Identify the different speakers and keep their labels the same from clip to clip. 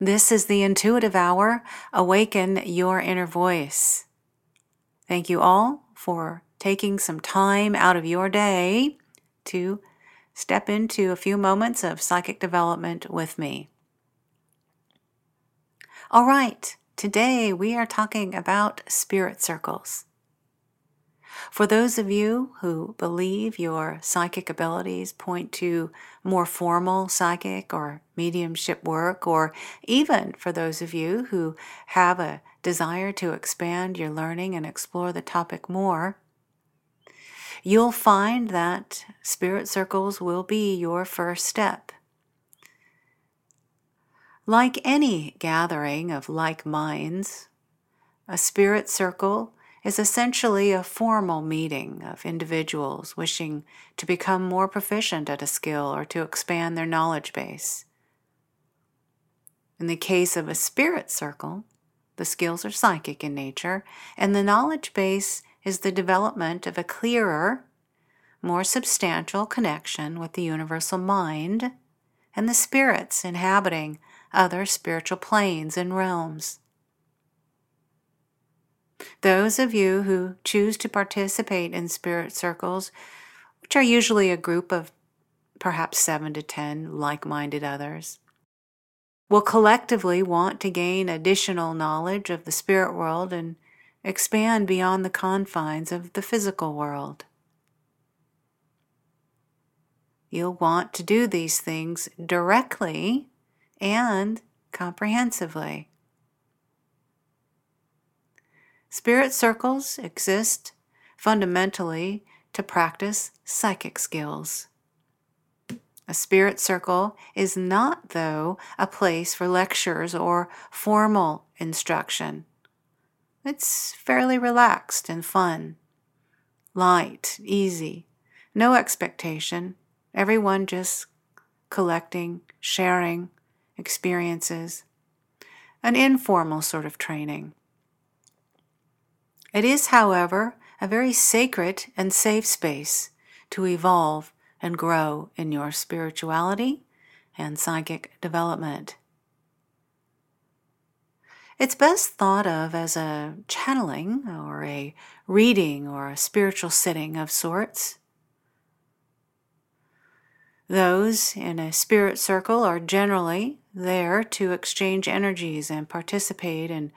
Speaker 1: This is the Intuitive Hour. Awaken your inner voice. Thank you all for taking some time out of your day to step into a few moments of psychic development with me. All right, today we are talking about spirit circles. For those of you who believe your psychic abilities point to more formal psychic or mediumship work, or even for those of you who have a desire to expand your learning and explore the topic more, you'll find that spirit circles will be your first step. Like any gathering of like minds, a spirit circle is essentially a formal meeting of individuals wishing to become more proficient at a skill or to expand their knowledge base. In the case of a spirit circle, the skills are psychic in nature, and the knowledge base is the development of a clearer, more substantial connection with the universal mind and the spirits inhabiting other spiritual planes and realms. Those of you who choose to participate in spirit circles, which are usually a group of perhaps seven to ten like minded others, will collectively want to gain additional knowledge of the spirit world and expand beyond the confines of the physical world. You'll want to do these things directly and comprehensively. Spirit circles exist fundamentally to practice psychic skills. A spirit circle is not, though, a place for lectures or formal instruction. It's fairly relaxed and fun, light, easy, no expectation, everyone just collecting, sharing experiences, an informal sort of training. It is, however, a very sacred and safe space to evolve and grow in your spirituality and psychic development. It's best thought of as a channeling or a reading or a spiritual sitting of sorts. Those in a spirit circle are generally there to exchange energies and participate in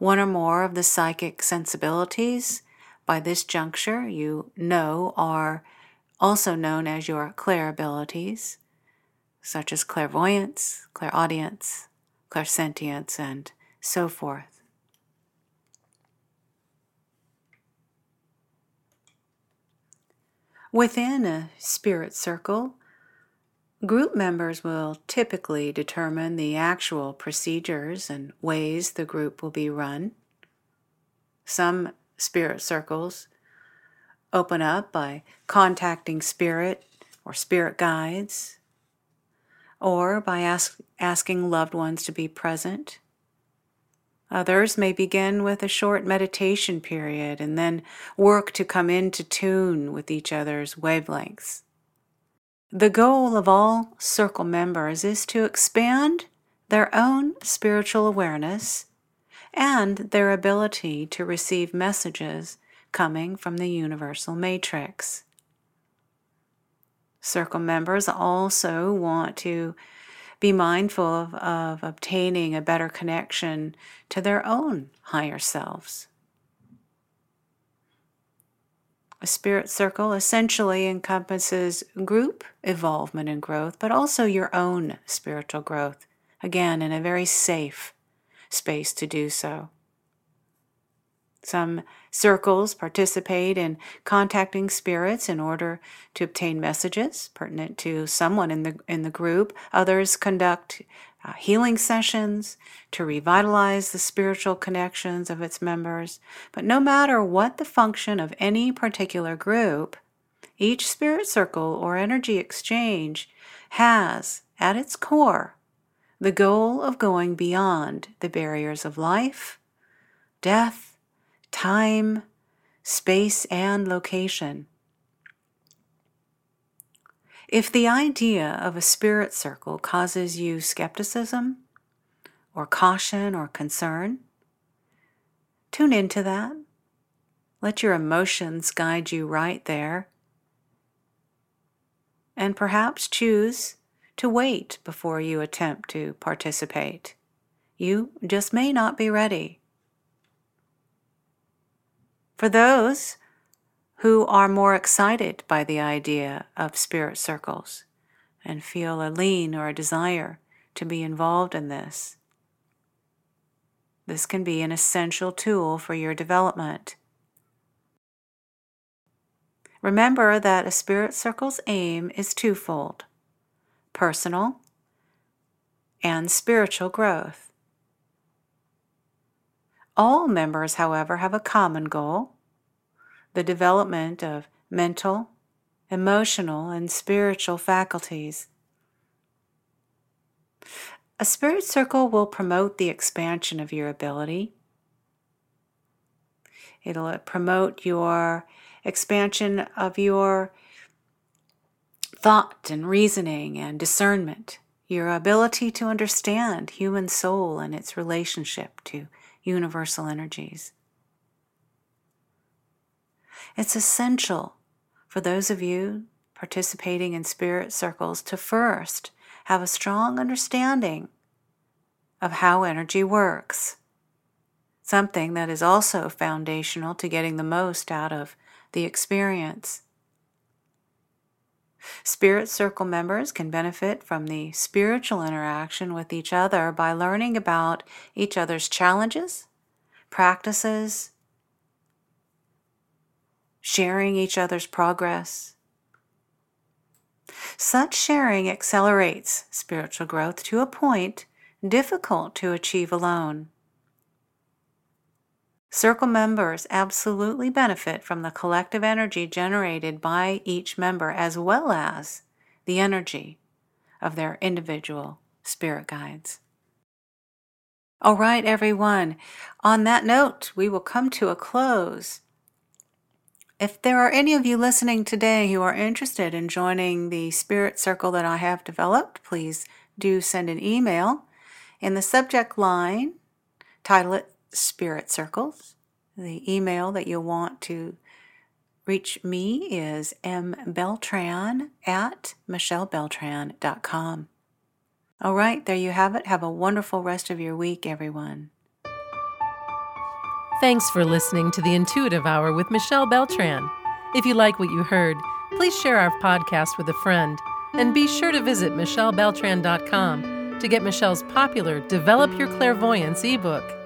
Speaker 1: one or more of the psychic sensibilities by this juncture you know are also known as your clairabilities, such as clairvoyance, clairaudience, clairsentience, and so forth. Within a spirit circle, Group members will typically determine the actual procedures and ways the group will be run. Some spirit circles open up by contacting spirit or spirit guides, or by ask, asking loved ones to be present. Others may begin with a short meditation period and then work to come into tune with each other's wavelengths. The goal of all circle members is to expand their own spiritual awareness and their ability to receive messages coming from the universal matrix. Circle members also want to be mindful of, of obtaining a better connection to their own higher selves. A spirit circle essentially encompasses group involvement and growth, but also your own spiritual growth, again, in a very safe space to do so. Some circles participate in contacting spirits in order to obtain messages pertinent to someone in the, in the group. Others conduct uh, healing sessions to revitalize the spiritual connections of its members. But no matter what the function of any particular group, each spirit circle or energy exchange has, at its core, the goal of going beyond the barriers of life, death, time, space, and location. If the idea of a spirit circle causes you skepticism, or caution, or concern, tune into that. Let your emotions guide you right there. And perhaps choose to wait before you attempt to participate. You just may not be ready. For those who are more excited by the idea of spirit circles and feel a lean or a desire to be involved in this. This can be an essential tool for your development. Remember that a spirit circle's aim is twofold personal and spiritual growth. All members, however, have a common goal the development of mental, emotional, and spiritual faculties. A spirit circle will promote the expansion of your ability. It'll uh, promote your expansion of your thought and reasoning and discernment, your ability to understand human soul and its relationship to universal energies. It's essential for those of you participating in spirit circles to first have a strong understanding of how energy works, something that is also foundational to getting the most out of the experience. Spirit Circle members can benefit from the spiritual interaction with each other by learning about each other's challenges, practices, sharing each other's progress. Such sharing accelerates spiritual growth to a point difficult to achieve alone. Circle members absolutely benefit from the collective energy generated by each member as well as the energy of their individual spirit guides. All right, everyone. On that note, we will come to a close. If there are any of you listening today who are interested in joining the spirit circle that I have developed, please do send an email. In the subject line, title it Spirit Circles. The email that you'll want to reach me is mbeltran at michellebeltran.com. All right, there you have it. Have a wonderful rest of your week, everyone.
Speaker 2: Thanks for listening to the Intuitive Hour with Michelle Beltran. If you like what you heard, please share our podcast with a friend and be sure to visit michellebeltran.com to get Michelle's popular Develop Your Clairvoyance ebook.